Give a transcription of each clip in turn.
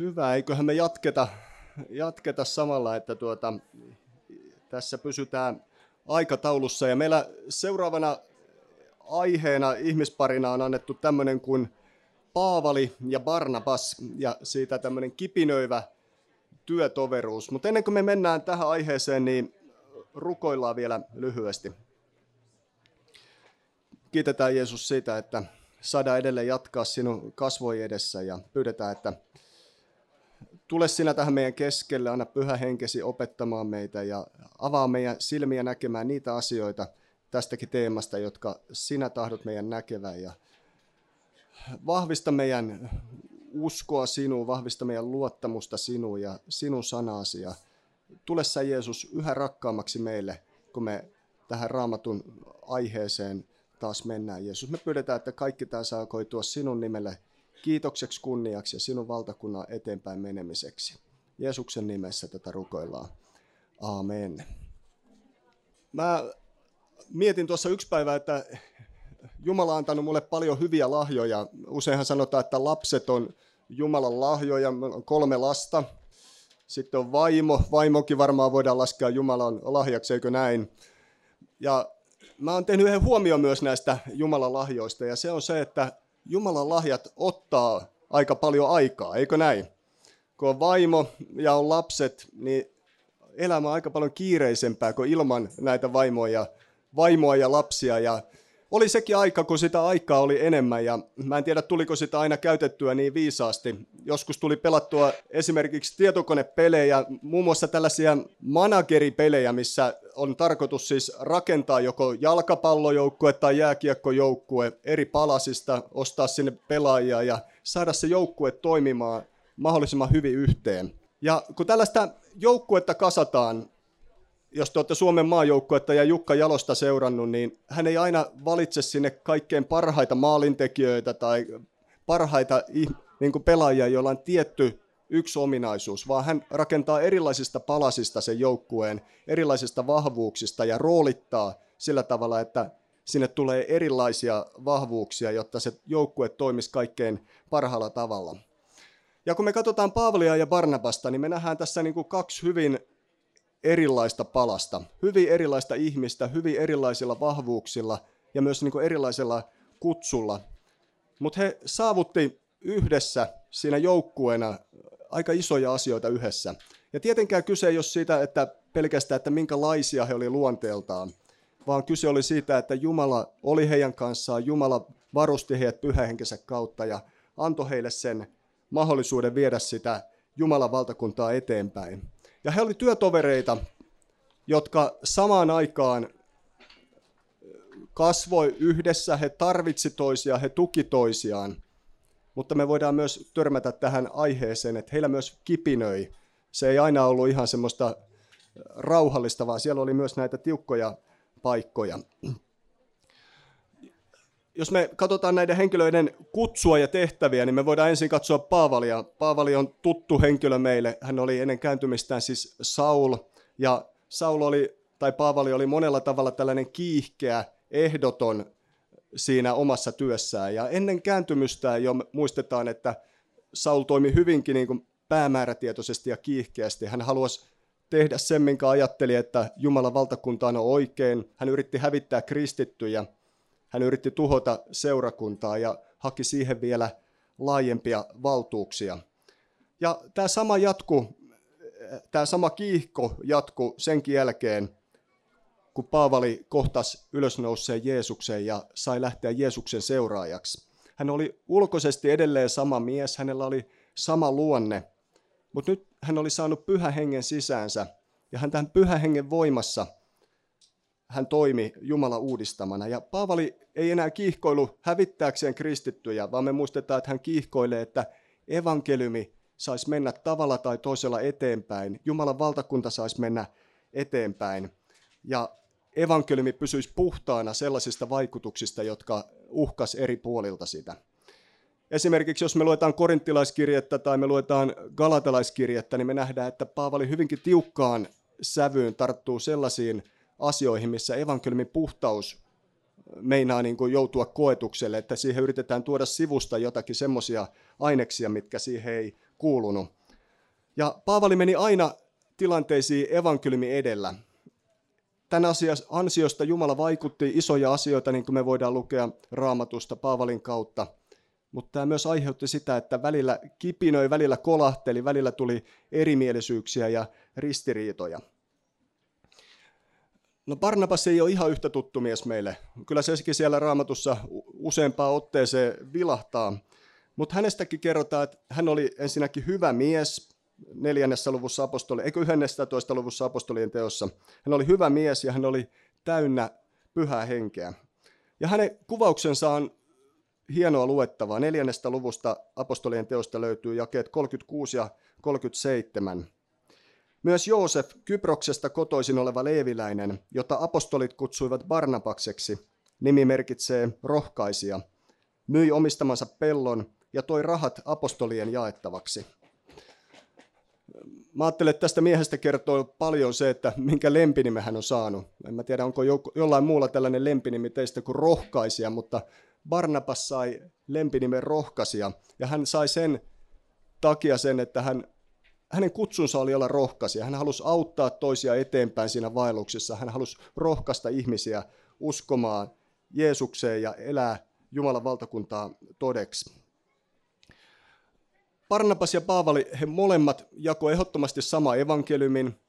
Hyvä, eiköhän me jatketa, jatketa samalla, että tuota, tässä pysytään aikataulussa. Ja meillä seuraavana aiheena ihmisparina on annettu tämmöinen kuin Paavali ja Barnabas ja siitä tämmöinen kipinöivä työtoveruus. Mutta ennen kuin me mennään tähän aiheeseen, niin rukoillaan vielä lyhyesti. Kiitetään Jeesus siitä, että saadaan edelleen jatkaa sinun kasvojen edessä ja pyydetään, että tule sinä tähän meidän keskelle, anna pyhä henkesi opettamaan meitä ja avaa meidän silmiä näkemään niitä asioita tästäkin teemasta, jotka sinä tahdot meidän näkevän ja vahvista meidän uskoa sinuun, vahvista meidän luottamusta sinuun ja sinun sanaasi ja tule sä Jeesus yhä rakkaammaksi meille, kun me tähän raamatun aiheeseen taas mennään. Jeesus, me pyydetään, että kaikki tämä saa koitua sinun nimelle kiitokseksi, kunniaksi ja sinun valtakunnan eteenpäin menemiseksi. Jeesuksen nimessä tätä rukoillaan. Amen. Mä mietin tuossa yksi päivä, että Jumala on antanut mulle paljon hyviä lahjoja. Useinhan sanotaan, että lapset on Jumalan lahjoja. on kolme lasta. Sitten on vaimo. Vaimokin varmaan voidaan laskea Jumalan lahjaksi, eikö näin? Ja mä oon tehnyt yhden huomioon myös näistä Jumalan lahjoista, ja se on se, että Jumalan lahjat ottaa aika paljon aikaa, eikö näin? Kun on vaimo ja on lapset, niin elämä on aika paljon kiireisempää kuin ilman näitä vaimoja, vaimoa ja lapsia. Ja oli sekin aika, kun sitä aikaa oli enemmän ja mä en tiedä, tuliko sitä aina käytettyä niin viisaasti. Joskus tuli pelattua esimerkiksi tietokonepelejä, muun muassa tällaisia manageripelejä, missä on tarkoitus siis rakentaa joko jalkapallojoukkue tai jääkiekkojoukkue eri palasista, ostaa sinne pelaajia ja saada se joukkue toimimaan mahdollisimman hyvin yhteen. Ja kun tällaista joukkuetta kasataan, jos te olette Suomen maajoukkuetta ja Jukka Jalosta seurannut, niin hän ei aina valitse sinne kaikkein parhaita maalintekijöitä tai parhaita niin kuin pelaajia, joilla on tietty yksi ominaisuus, vaan hän rakentaa erilaisista palasista sen joukkueen, erilaisista vahvuuksista ja roolittaa sillä tavalla, että sinne tulee erilaisia vahvuuksia, jotta se joukkue toimisi kaikkein parhaalla tavalla. Ja kun me katsotaan Paavlia ja Barnabasta, niin me nähdään tässä niin kuin kaksi hyvin erilaista palasta, hyvin erilaista ihmistä, hyvin erilaisilla vahvuuksilla ja myös niin kuin erilaisella kutsulla. Mutta he saavutti yhdessä siinä joukkueena aika isoja asioita yhdessä. Ja tietenkään kyse ei ole siitä, että pelkästään, että minkälaisia he oli luonteeltaan, vaan kyse oli siitä, että Jumala oli heidän kanssaan, Jumala varusti heidät pyhähenkensä kautta ja antoi heille sen mahdollisuuden viedä sitä Jumalan valtakuntaa eteenpäin. Ja he olivat työtovereita, jotka samaan aikaan kasvoi yhdessä, he tarvitsi toisiaan, he tuki toisiaan. Mutta me voidaan myös törmätä tähän aiheeseen, että heillä myös kipinöi. Se ei aina ollut ihan semmoista rauhallista, vaan siellä oli myös näitä tiukkoja paikkoja. Jos me katsotaan näiden henkilöiden kutsua ja tehtäviä, niin me voidaan ensin katsoa Paavalia. Paavali on tuttu henkilö meille. Hän oli ennen kääntymistään siis Saul, ja Saul oli, tai Paavali oli monella tavalla tällainen kiihkeä, ehdoton siinä omassa työssään. Ja ennen kääntymystään jo muistetaan, että Saul toimi hyvinkin niin kuin päämäärätietoisesti ja kiihkeästi. Hän halusi tehdä sen, minkä ajatteli, että Jumalan valtakunta on oikein. Hän yritti hävittää kristittyjä. Hän yritti tuhota seurakuntaa ja haki siihen vielä laajempia valtuuksia. Ja tämä sama jatku, tämä sama kiihko jatku senkin jälkeen, kun Paavali kohtasi ylösnouseen Jeesukseen ja sai lähteä Jeesuksen seuraajaksi. Hän oli ulkoisesti edelleen sama mies, hänellä oli sama luonne, mutta nyt hän oli saanut pyhä hengen sisäänsä ja hän tämän pyhä hengen voimassa hän toimi Jumala uudistamana. Ja Paavali ei enää kiihkoilu hävittääkseen kristittyjä, vaan me muistetaan, että hän kiihkoilee, että evankeliumi saisi mennä tavalla tai toisella eteenpäin. Jumalan valtakunta saisi mennä eteenpäin. Ja evankeliumi pysyisi puhtaana sellaisista vaikutuksista, jotka uhkas eri puolilta sitä. Esimerkiksi jos me luetaan korinttilaiskirjettä tai me luetaan galatalaiskirjettä, niin me nähdään, että Paavali hyvinkin tiukkaan sävyyn tarttuu sellaisiin asioihin, missä evankeliumin puhtaus meinaa niin kuin joutua koetukselle, että siihen yritetään tuoda sivusta jotakin semmoisia aineksia, mitkä siihen ei kuulunut. Ja Paavali meni aina tilanteisiin evankeliumi edellä. Tämän ansiosta Jumala vaikutti isoja asioita, niin kuin me voidaan lukea raamatusta Paavalin kautta. Mutta tämä myös aiheutti sitä, että välillä kipinöi, välillä kolahteli, välillä tuli erimielisyyksiä ja ristiriitoja. No Barnabas ei ole ihan yhtä tuttu mies meille. Kyllä sekin siellä raamatussa useampaan otteeseen vilahtaa. Mutta hänestäkin kerrotaan, että hän oli ensinnäkin hyvä mies, neljännessä luvussa apostoli, eikö 11. luvussa apostolien teossa. Hän oli hyvä mies ja hän oli täynnä pyhää henkeä. Ja hänen kuvauksensa on hienoa luettavaa. Neljännestä luvusta apostolien teosta löytyy jakeet 36 ja 37. Myös Joosef, Kyproksesta kotoisin oleva leeviläinen, jota apostolit kutsuivat Barnabakseksi, nimi merkitsee rohkaisia, myi omistamansa pellon ja toi rahat apostolien jaettavaksi. Mä ajattelen, että tästä miehestä kertoo paljon se, että minkä lempinimen hän on saanut. En mä tiedä, onko jollain muulla tällainen lempinimi teistä kuin rohkaisia, mutta Barnabas sai lempinimen rohkaisia, ja hän sai sen takia sen, että hän, hänen kutsunsa oli olla rohkaisia. Hän halusi auttaa toisia eteenpäin siinä vaelluksessa. Hän halusi rohkaista ihmisiä uskomaan Jeesukseen ja elää Jumalan valtakuntaa todeksi. Barnabas ja Paavali, he molemmat jako ehdottomasti sama evankeliumin.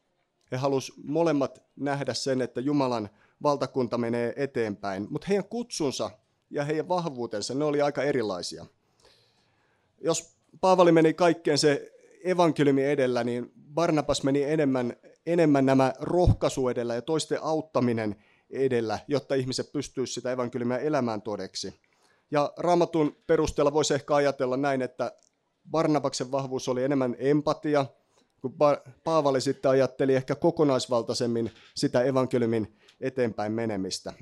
He halusivat molemmat nähdä sen, että Jumalan valtakunta menee eteenpäin. Mutta heidän kutsunsa ja heidän vahvuutensa, ne oli aika erilaisia. Jos Paavali meni kaikkeen se evankeliumi edellä, niin Barnabas meni enemmän, enemmän nämä rohkaisu edellä ja toisten auttaminen edellä, jotta ihmiset pystyisivät sitä evankeliumia elämään todeksi. Ja raamatun perusteella voisi ehkä ajatella näin, että Barnabaksen vahvuus oli enemmän empatia, kun Paavali sitten ajatteli ehkä kokonaisvaltaisemmin sitä evankeliumin eteenpäin menemistä.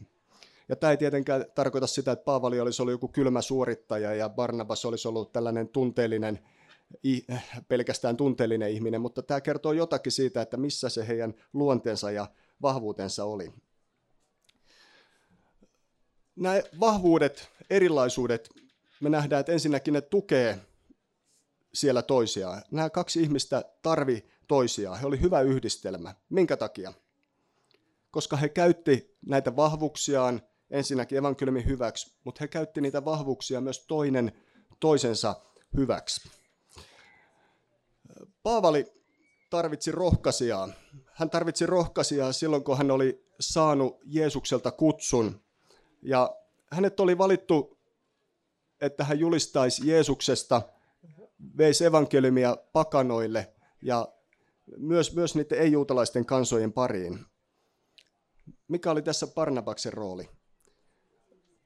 Ja tämä ei tietenkään tarkoita sitä, että Paavali olisi ollut joku kylmä suorittaja ja Barnabas olisi ollut tällainen tunteellinen, pelkästään tunteellinen ihminen, mutta tämä kertoo jotakin siitä, että missä se heidän luonteensa ja vahvuutensa oli. Nämä vahvuudet, erilaisuudet, me nähdään, että ensinnäkin ne tukee siellä toisiaan. Nämä kaksi ihmistä tarvi toisiaan. He oli hyvä yhdistelmä. Minkä takia? Koska he käytti näitä vahvuuksiaan ensinnäkin evankeliumin hyväksi, mutta he käytti niitä vahvuuksia myös toinen toisensa hyväksi. Paavali tarvitsi rohkaisijaa. Hän tarvitsi rohkaisijaa silloin, kun hän oli saanut Jeesukselta kutsun. Ja hänet oli valittu, että hän julistaisi Jeesuksesta, veisi evankeliumia pakanoille ja myös, myös niiden ei-juutalaisten kansojen pariin. Mikä oli tässä Barnabaksen rooli?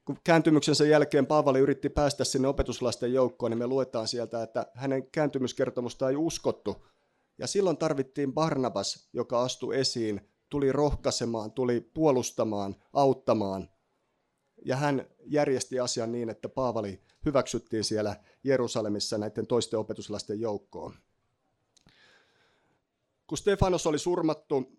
Kun kääntymyksensä jälkeen Paavali yritti päästä sinne opetuslasten joukkoon, niin me luetaan sieltä, että hänen kääntymyskertomusta ei uskottu. Ja silloin tarvittiin Barnabas, joka astui esiin, tuli rohkaisemaan, tuli puolustamaan, auttamaan. Ja hän järjesti asian niin, että Paavali hyväksyttiin siellä Jerusalemissa näiden toisten opetuslasten joukkoon. Kun Stefanos oli surmattu,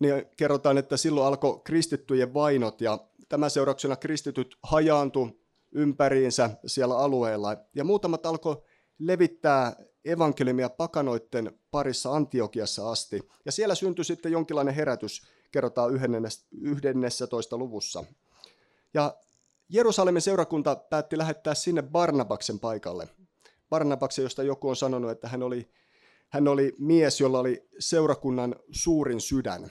niin kerrotaan, että silloin alkoi kristittyjen vainot ja Tämän seurauksena kristityt hajaantu ympäriinsä siellä alueella ja muutamat alkoi levittää evankeliumia pakanoiden parissa Antiokiassa asti. Ja siellä syntyi sitten jonkinlainen herätys, kerrotaan 11. luvussa. Ja Jerusalemin seurakunta päätti lähettää sinne Barnabaksen paikalle. Barnabaksen, josta joku on sanonut, että hän oli, hän oli mies, jolla oli seurakunnan suurin sydän.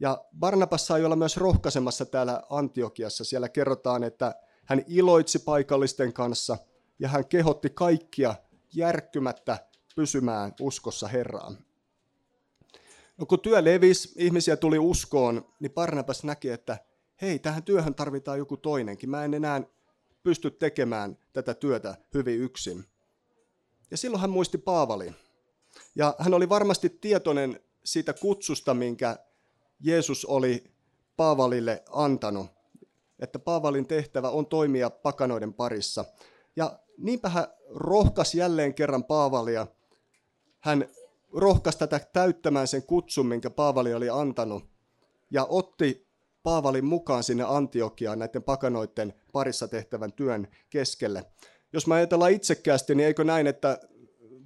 Ja Barnabas sai olla myös rohkaisemassa täällä Antiokiassa. Siellä kerrotaan, että hän iloitsi paikallisten kanssa ja hän kehotti kaikkia järkkymättä pysymään uskossa Herraan. No, kun työ levisi, ihmisiä tuli uskoon, niin Barnabas näki, että hei, tähän työhön tarvitaan joku toinenkin. Mä en enää pysty tekemään tätä työtä hyvin yksin. Ja silloin hän muisti Paavalin. Ja hän oli varmasti tietoinen siitä kutsusta, minkä Jeesus oli Paavalille antanut, että Paavalin tehtävä on toimia pakanoiden parissa. Ja niinpä hän rohkasi jälleen kerran Paavalia. Hän rohkasi tätä täyttämään sen kutsun, minkä Paavali oli antanut, ja otti Paavalin mukaan sinne Antiokiaan näiden pakanoiden parissa tehtävän työn keskelle. Jos mä ajatellaan itsekkäästi, niin eikö näin, että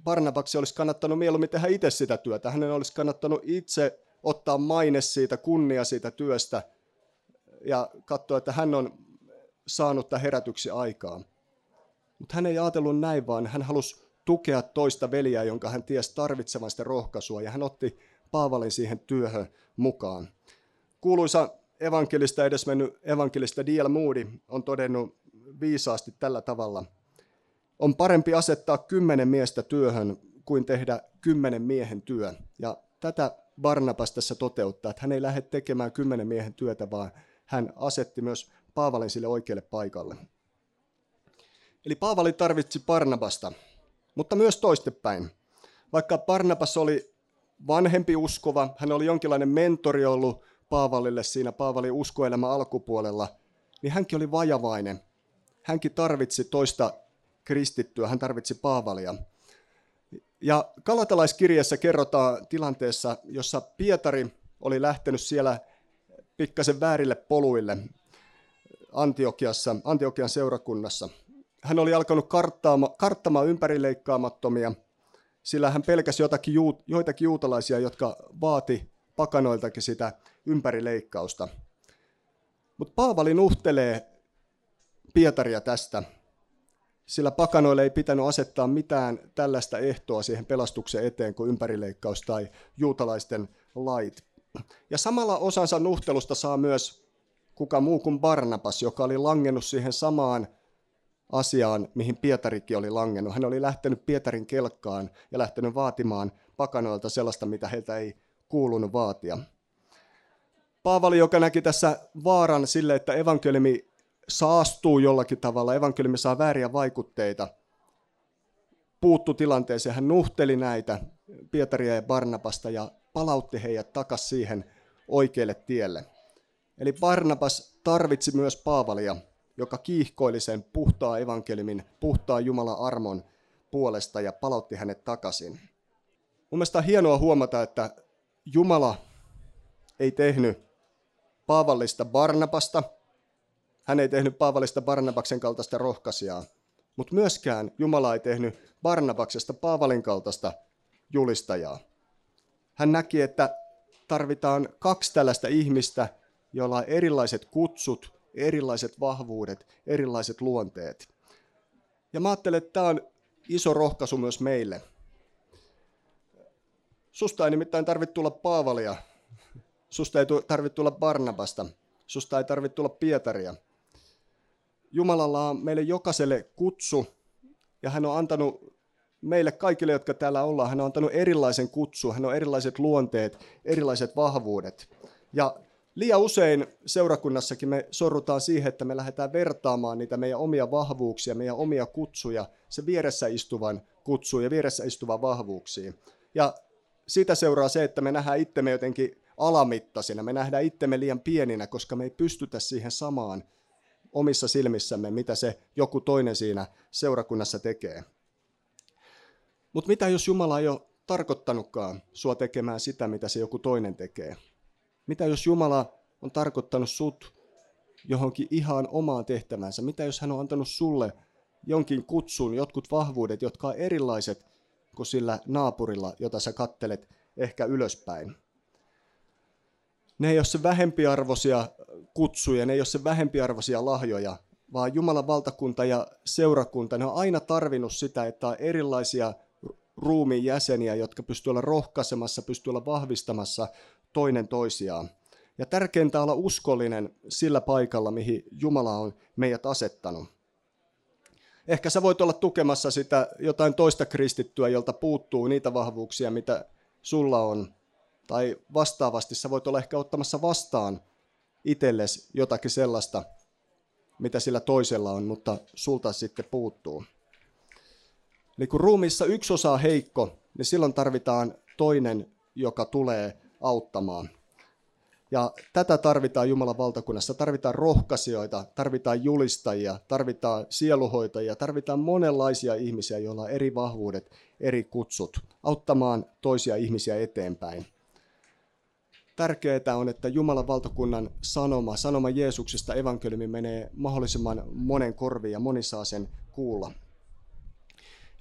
Barnabaksi olisi kannattanut mieluummin tehdä itse sitä työtä. Hänen olisi kannattanut itse ottaa maine siitä, kunnia siitä työstä ja katsoa, että hän on saanut tämän herätyksi aikaan. Mutta hän ei ajatellut näin, vaan hän halusi tukea toista veliä, jonka hän tiesi tarvitsevan sitä rohkaisua, ja hän otti Paavalin siihen työhön mukaan. Kuuluisa evankelista edesmennyt evankelista D.L. Moody on todennut viisaasti tällä tavalla. On parempi asettaa kymmenen miestä työhön kuin tehdä kymmenen miehen työ. Ja tätä Barnabas tässä toteuttaa, että hän ei lähde tekemään kymmenen miehen työtä, vaan hän asetti myös Paavalin sille oikealle paikalle. Eli Paavali tarvitsi Barnabasta, mutta myös toistepäin. Vaikka Barnabas oli vanhempi uskova, hän oli jonkinlainen mentori ollut Paavalille siinä Paavalin uskoelämän alkupuolella, niin hänkin oli vajavainen. Hänkin tarvitsi toista kristittyä, hän tarvitsi Paavalia. Ja Kalatalaiskirjassa kerrotaan tilanteessa, jossa Pietari oli lähtenyt siellä pikkasen väärille poluille Antiokiassa, Antiokian seurakunnassa. Hän oli alkanut karttamaan ympärileikkaamattomia, sillä hän pelkäsi jotakin, joitakin juutalaisia, jotka vaati pakanoiltakin sitä ympärileikkausta. Mutta Paavali nuhtelee Pietaria tästä, sillä pakanoille ei pitänyt asettaa mitään tällaista ehtoa siihen pelastuksen eteen kuin ympärileikkaus tai juutalaisten lait. Ja samalla osansa nuhtelusta saa myös kuka muu kuin Barnabas, joka oli langennut siihen samaan asiaan, mihin Pietarikin oli langennut. Hän oli lähtenyt Pietarin kelkkaan ja lähtenyt vaatimaan pakanoilta sellaista, mitä heiltä ei kuulunut vaatia. Paavali, joka näki tässä vaaran sille, että evankeliumi saastuu jollakin tavalla, evankeliumi saa vääriä vaikutteita, puuttu tilanteeseen. Hän nuhteli näitä Pietaria ja Barnabasta ja palautti heidät takaisin siihen oikealle tielle. Eli Barnabas tarvitsi myös Paavalia, joka kiihkoili sen puhtaa evankeliumin, puhtaa Jumalan armon puolesta ja palautti hänet takaisin. Mun mielestä on hienoa huomata, että Jumala ei tehnyt Paavallista Barnabasta, hän ei tehnyt Paavallista Barnabaksen kaltaista rohkaisijaa, mutta myöskään Jumala ei tehnyt Barnabaksesta Paavalin kaltaista julistajaa. Hän näki, että tarvitaan kaksi tällaista ihmistä, joilla on erilaiset kutsut, erilaiset vahvuudet, erilaiset luonteet. Ja mä ajattelen, että tämä on iso rohkaisu myös meille. Susta ei nimittäin tarvitse tulla Paavalia, susta ei tarvitse tulla Barnabasta, susta ei tarvitse tulla Pietaria. Jumalalla on meille jokaiselle kutsu, ja hän on antanut meille kaikille, jotka täällä ollaan, hän on antanut erilaisen kutsu, hän on erilaiset luonteet, erilaiset vahvuudet. Ja liian usein seurakunnassakin me sorrutaan siihen, että me lähdetään vertaamaan niitä meidän omia vahvuuksia, meidän omia kutsuja, se vieressä istuvan kutsu ja vieressä istuvan vahvuuksiin. Ja siitä seuraa se, että me nähdään itsemme jotenkin alamittaisina, me nähdään itsemme liian pieninä, koska me ei pystytä siihen samaan omissa silmissämme, mitä se joku toinen siinä seurakunnassa tekee. Mutta mitä jos Jumala ei ole tarkoittanutkaan sua tekemään sitä, mitä se joku toinen tekee? Mitä jos Jumala on tarkoittanut sut johonkin ihan omaan tehtävänsä? Mitä jos hän on antanut sulle jonkin kutsun, jotkut vahvuudet, jotka on erilaiset kuin sillä naapurilla, jota sä kattelet ehkä ylöspäin? Ne ei ole se vähempiarvoisia kutsuja, ne ei ole se vähempiarvoisia lahjoja, vaan Jumalan valtakunta ja seurakunta, ne on aina tarvinnut sitä, että on erilaisia ruumiin jäseniä, jotka pystyy olla rohkaisemassa, pystyy olla vahvistamassa toinen toisiaan. Ja tärkeintä olla uskollinen sillä paikalla, mihin Jumala on meidät asettanut. Ehkä sä voit olla tukemassa sitä jotain toista kristittyä, jolta puuttuu niitä vahvuuksia, mitä sulla on. Tai vastaavasti sä voit olla ehkä ottamassa vastaan itsellesi jotakin sellaista, mitä sillä toisella on, mutta sulta sitten puuttuu. Eli kun ruumiissa yksi osa on heikko, niin silloin tarvitaan toinen, joka tulee auttamaan. Ja tätä tarvitaan Jumalan valtakunnassa. Tarvitaan rohkaisijoita, tarvitaan julistajia, tarvitaan sieluhoitajia, tarvitaan monenlaisia ihmisiä, joilla on eri vahvuudet, eri kutsut, auttamaan toisia ihmisiä eteenpäin. Tärkeää on, että Jumalan valtakunnan sanoma, sanoma Jeesuksesta evankeliumi menee mahdollisimman monen korviin ja moni saa sen kuulla.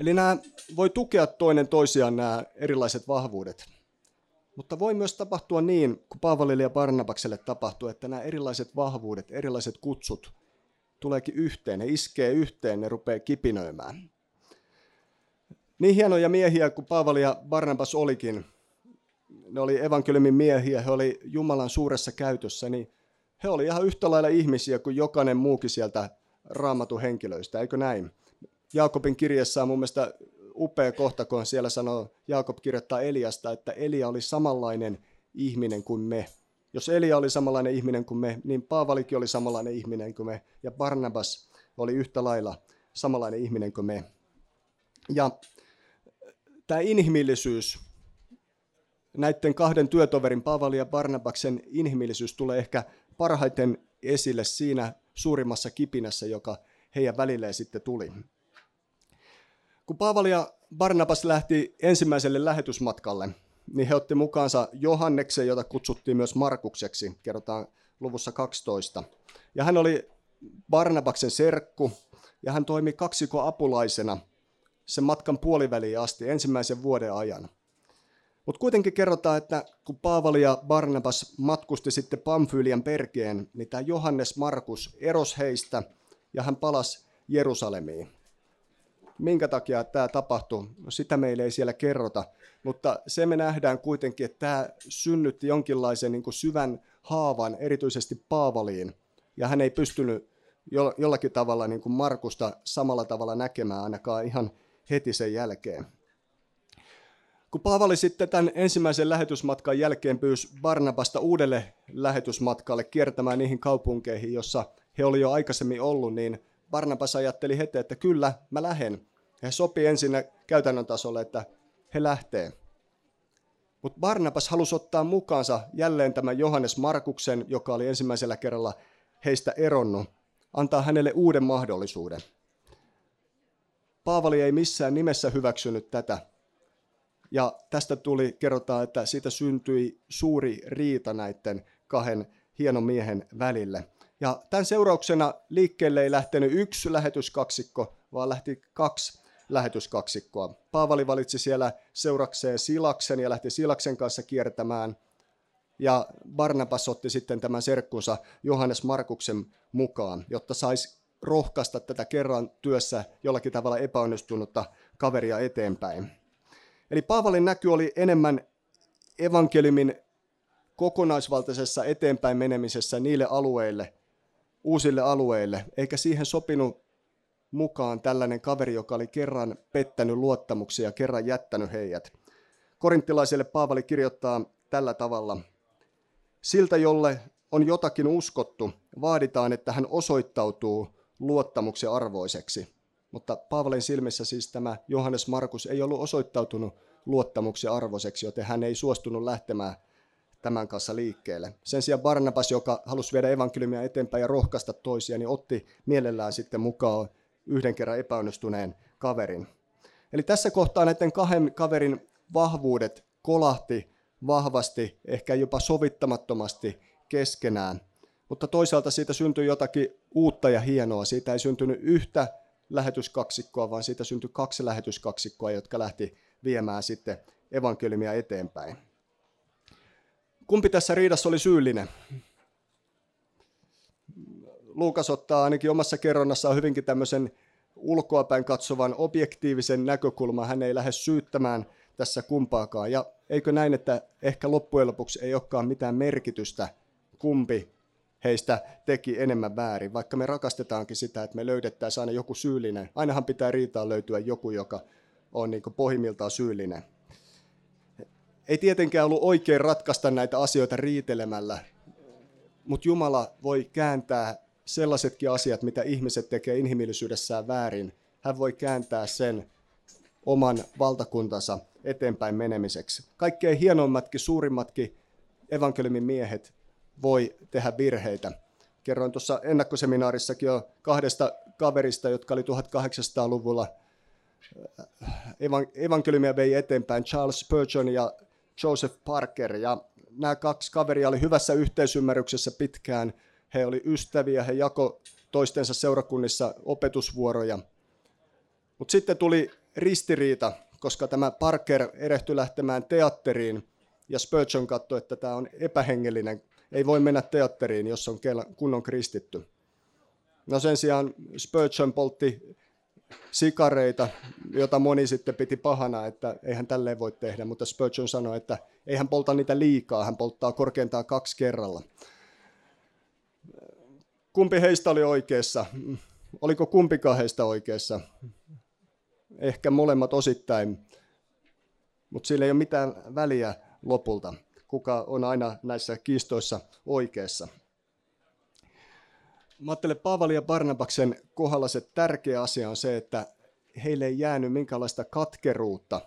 Eli nämä voi tukea toinen toisiaan nämä erilaiset vahvuudet. Mutta voi myös tapahtua niin, kun Paavalille ja Barnabakselle tapahtuu, että nämä erilaiset vahvuudet, erilaiset kutsut tuleekin yhteen, ne iskee yhteen, ne rupeaa kipinöimään. Niin hienoja miehiä kuin Paavali ja Barnabas olikin, ne oli evankeliumin miehiä, he oli Jumalan suuressa käytössä, niin he oli ihan yhtä lailla ihmisiä kuin jokainen muukin sieltä raamatun henkilöistä, eikö näin? Jaakobin kirjassa on mun mielestä upea kohta, kun siellä sanoo, Jaakob kirjoittaa Eliasta, että Elia oli samanlainen ihminen kuin me. Jos Elia oli samanlainen ihminen kuin me, niin Paavalikin oli samanlainen ihminen kuin me, ja Barnabas oli yhtä lailla samanlainen ihminen kuin me. Ja tämä inhimillisyys, näiden kahden työtoverin, Paavali ja Barnabaksen inhimillisyys tulee ehkä parhaiten esille siinä suurimmassa kipinässä, joka heidän välilleen sitten tuli. Kun Paavali ja Barnabas lähti ensimmäiselle lähetysmatkalle, niin he otti mukaansa Johanneksen, jota kutsuttiin myös Markukseksi, kerrotaan luvussa 12. Ja hän oli Barnabaksen serkku, ja hän toimi kaksiko apulaisena sen matkan puoliväliin asti ensimmäisen vuoden ajan. Mutta kuitenkin kerrotaan, että kun Paavali ja Barnabas matkusti sitten Pamfylian perkeen, niin tämä Johannes Markus eros heistä ja hän palasi Jerusalemiin. Minkä takia tämä tapahtui? No sitä meille ei siellä kerrota, mutta se me nähdään kuitenkin, että tämä synnytti jonkinlaisen niin kuin syvän haavan erityisesti Paavaliin, ja hän ei pystynyt jollakin tavalla niin kuin Markusta samalla tavalla näkemään ainakaan ihan heti sen jälkeen. Kun Paavali sitten tämän ensimmäisen lähetysmatkan jälkeen pyysi Barnabasta uudelle lähetysmatkalle kiertämään niihin kaupunkeihin, jossa he oli jo aikaisemmin ollut, niin Barnabas ajatteli heti, että kyllä, mä lähden. He sopi ensin käytännön tasolle, että he lähtee. Mutta Barnabas halusi ottaa mukaansa jälleen tämän Johannes Markuksen, joka oli ensimmäisellä kerralla heistä eronnut, antaa hänelle uuden mahdollisuuden. Paavali ei missään nimessä hyväksynyt tätä. Ja tästä tuli, kerrotaan, että siitä syntyi suuri riita näiden kahden hienon miehen välille. Ja tämän seurauksena liikkeelle ei lähtenyt yksi lähetyskaksikko, vaan lähti kaksi lähetyskaksikkoa. Paavali valitsi siellä seurakseen Silaksen ja lähti Silaksen kanssa kiertämään. Ja Barnabas otti sitten tämän serkkunsa Johannes Markuksen mukaan, jotta saisi rohkaista tätä kerran työssä jollakin tavalla epäonnistunutta kaveria eteenpäin. Eli Paavalin näky oli enemmän evankeliumin kokonaisvaltaisessa eteenpäin menemisessä niille alueille, uusille alueille, eikä siihen sopinut mukaan tällainen kaveri, joka oli kerran pettänyt luottamuksia ja kerran jättänyt heidät. Korinttilaiselle Paavali kirjoittaa tällä tavalla. Siltä, jolle on jotakin uskottu, vaaditaan, että hän osoittautuu luottamuksen arvoiseksi. Mutta Paavalin silmissä siis tämä Johannes Markus ei ollut osoittautunut luottamuksen arvoiseksi, joten hän ei suostunut lähtemään tämän kanssa liikkeelle. Sen sijaan Barnabas, joka halusi viedä evankeliumia eteenpäin ja rohkaista toisia, niin otti mielellään sitten mukaan yhden kerran epäonnistuneen kaverin. Eli tässä kohtaa näiden kahden kaverin vahvuudet kolahti vahvasti, ehkä jopa sovittamattomasti keskenään. Mutta toisaalta siitä syntyi jotakin uutta ja hienoa. Siitä ei syntynyt yhtä lähetyskaksikkoa, vaan siitä syntyi kaksi lähetyskaksikkoa, jotka lähti viemään sitten evankeliumia eteenpäin. Kumpi tässä riidassa oli syyllinen? Luukas ottaa ainakin omassa kerronnassaan hyvinkin tämmöisen ulkoapäin katsovan objektiivisen näkökulman. Hän ei lähde syyttämään tässä kumpaakaan. Ja eikö näin, että ehkä loppujen lopuksi ei olekaan mitään merkitystä, kumpi heistä teki enemmän väärin, vaikka me rakastetaankin sitä, että me löydettäisiin aina joku syyllinen. Ainahan pitää riitaa löytyä joku, joka on niin pohjimmiltaan syyllinen. Ei tietenkään ollut oikein ratkaista näitä asioita riitelemällä, mutta Jumala voi kääntää sellaisetkin asiat, mitä ihmiset tekee inhimillisyydessään väärin. Hän voi kääntää sen oman valtakuntansa eteenpäin menemiseksi. Kaikkein hienoimmatkin, suurimmatkin evankeliumin miehet voi tehdä virheitä. Kerroin tuossa ennakkoseminaarissakin jo kahdesta kaverista, jotka oli 1800-luvulla evankeliumia vei eteenpäin, Charles Spurgeon ja Joseph Parker. Ja nämä kaksi kaveria oli hyvässä yhteisymmärryksessä pitkään. He oli ystäviä, he jako toistensa seurakunnissa opetusvuoroja. Mutta sitten tuli ristiriita, koska tämä Parker erehtyi lähtemään teatteriin ja Spurgeon katsoi, että tämä on epähengellinen, ei voi mennä teatteriin, jos on kunnon kristitty. No sen sijaan Spurgeon poltti sikareita, jota moni sitten piti pahana, että eihän tälleen voi tehdä, mutta Spurgeon sanoi, että ei hän polta niitä liikaa, hän polttaa korkeintaan kaksi kerralla. Kumpi heistä oli oikeassa? Oliko kumpikaan heistä oikeassa? Ehkä molemmat osittain, mutta sillä ei ole mitään väliä lopulta, kuka on aina näissä kiistoissa oikeassa. Mä ajattelen, Paavali ja Barnabaksen kohdalla se tärkeä asia on se, että heille ei jäänyt minkäänlaista katkeruutta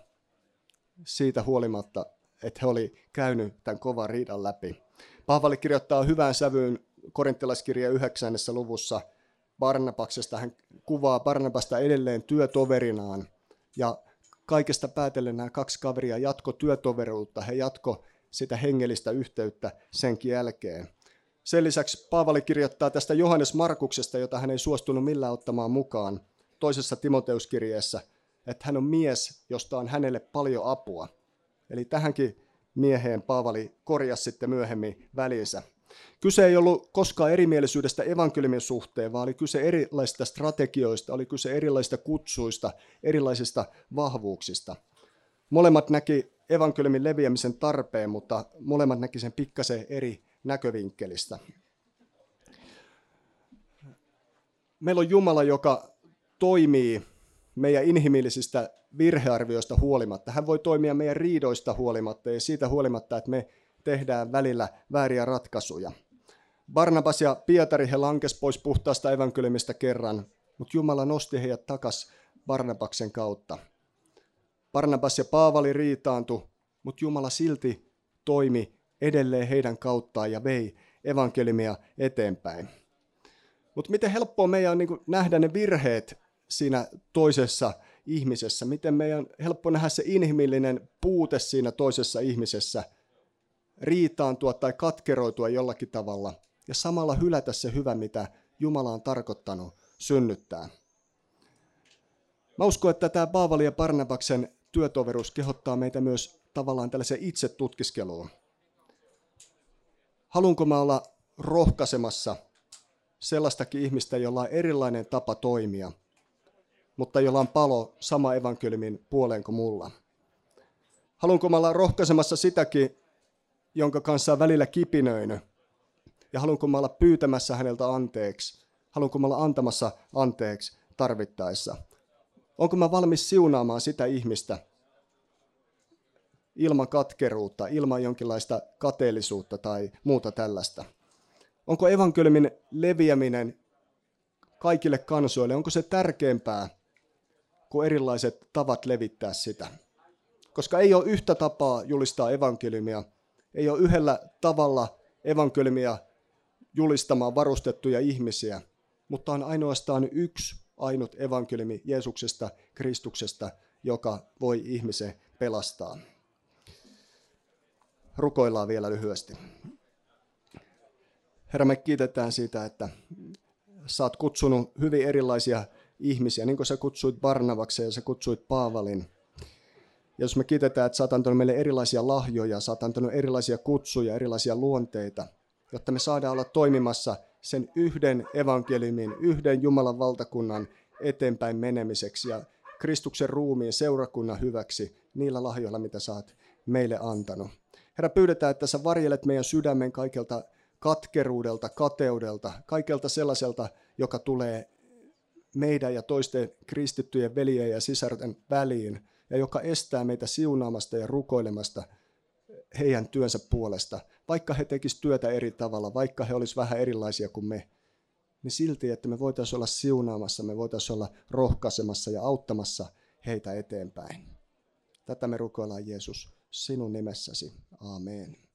siitä huolimatta, että he oli käynyt tämän kovan riidan läpi. Paavali kirjoittaa hyvään sävyyn korinttilaiskirja 9. luvussa Barnabaksesta. Hän kuvaa Barnabasta edelleen työtoverinaan ja kaikesta päätellen nämä kaksi kaveria jatko työtoveruutta, he jatko sitä hengellistä yhteyttä senkin jälkeen. Sen lisäksi Paavali kirjoittaa tästä Johannes Markuksesta, jota hän ei suostunut millään ottamaan mukaan toisessa Timoteuskirjeessä, että hän on mies, josta on hänelle paljon apua. Eli tähänkin mieheen Paavali korjasi sitten myöhemmin välinsä. Kyse ei ollut koskaan erimielisyydestä evankeliumin suhteen, vaan oli kyse erilaisista strategioista, oli kyse erilaisista kutsuista, erilaisista vahvuuksista. Molemmat näki evankeliumin leviämisen tarpeen, mutta molemmat näki sen pikkasen eri näkövinkkelistä. Meillä on Jumala, joka toimii meidän inhimillisistä virhearvioista huolimatta. Hän voi toimia meidän riidoista huolimatta ja siitä huolimatta, että me tehdään välillä vääriä ratkaisuja. Barnabas ja Pietari he lankes pois puhtaasta evankeliumista kerran, mutta Jumala nosti heidät takas Barnabaksen kautta. Barnabas ja Paavali riitaantu, mutta Jumala silti toimi edelleen heidän kauttaan ja vei evankeliumia eteenpäin. Mutta miten helppoa meidän on niin nähdä ne virheet siinä toisessa ihmisessä, miten meidän on helppo nähdä se inhimillinen puute siinä toisessa ihmisessä, riitaantua tai katkeroitua jollakin tavalla ja samalla hylätä se hyvä, mitä Jumala on tarkoittanut synnyttää. Mä uskon, että tämä Paavali ja Barnabaksen työtoveruus kehottaa meitä myös tavallaan tällaiseen itse tutkiskeluun. Haluanko mä olla rohkaisemassa sellaistakin ihmistä, jolla on erilainen tapa toimia, mutta jolla on palo sama evankeliumin puoleen kuin mulla? Haluanko mä olla rohkaisemassa sitäkin, jonka kanssa on välillä kipinöinyt, ja haluanko mä olla pyytämässä häneltä anteeksi? Haluanko mä olla antamassa anteeksi tarvittaessa? Onko mä valmis siunaamaan sitä ihmistä, ilman katkeruutta, ilman jonkinlaista kateellisuutta tai muuta tällaista? Onko evankeliumin leviäminen kaikille kansoille, onko se tärkeämpää kuin erilaiset tavat levittää sitä? Koska ei ole yhtä tapaa julistaa evankeliumia, ei ole yhdellä tavalla evankeliumia julistamaan varustettuja ihmisiä, mutta on ainoastaan yksi ainut evankeliumi Jeesuksesta, Kristuksesta, joka voi ihmisen pelastaa rukoillaan vielä lyhyesti. Herra, me kiitetään siitä, että sä oot kutsunut hyvin erilaisia ihmisiä, niin kuin sä kutsuit Barnavakseen ja sä kutsuit Paavalin. Ja jos me kiitetään, että sä oot antanut meille erilaisia lahjoja, sä oot antanut erilaisia kutsuja, erilaisia luonteita, jotta me saadaan olla toimimassa sen yhden evankeliumin, yhden Jumalan valtakunnan eteenpäin menemiseksi ja Kristuksen ruumiin seurakunnan hyväksi niillä lahjoilla, mitä sä oot meille antanut. Herra, pyydetään, että sä varjelet meidän sydämen kaikelta katkeruudelta, kateudelta, kaikelta sellaiselta, joka tulee meidän ja toisten kristittyjen veljen ja sisarten väliin, ja joka estää meitä siunaamasta ja rukoilemasta heidän työnsä puolesta. Vaikka he tekisivät työtä eri tavalla, vaikka he olisivat vähän erilaisia kuin me, niin silti, että me voitaisiin olla siunaamassa, me voitaisiin olla rohkaisemassa ja auttamassa heitä eteenpäin. Tätä me rukoillaan Jeesus sinun nimessäsi. Amen.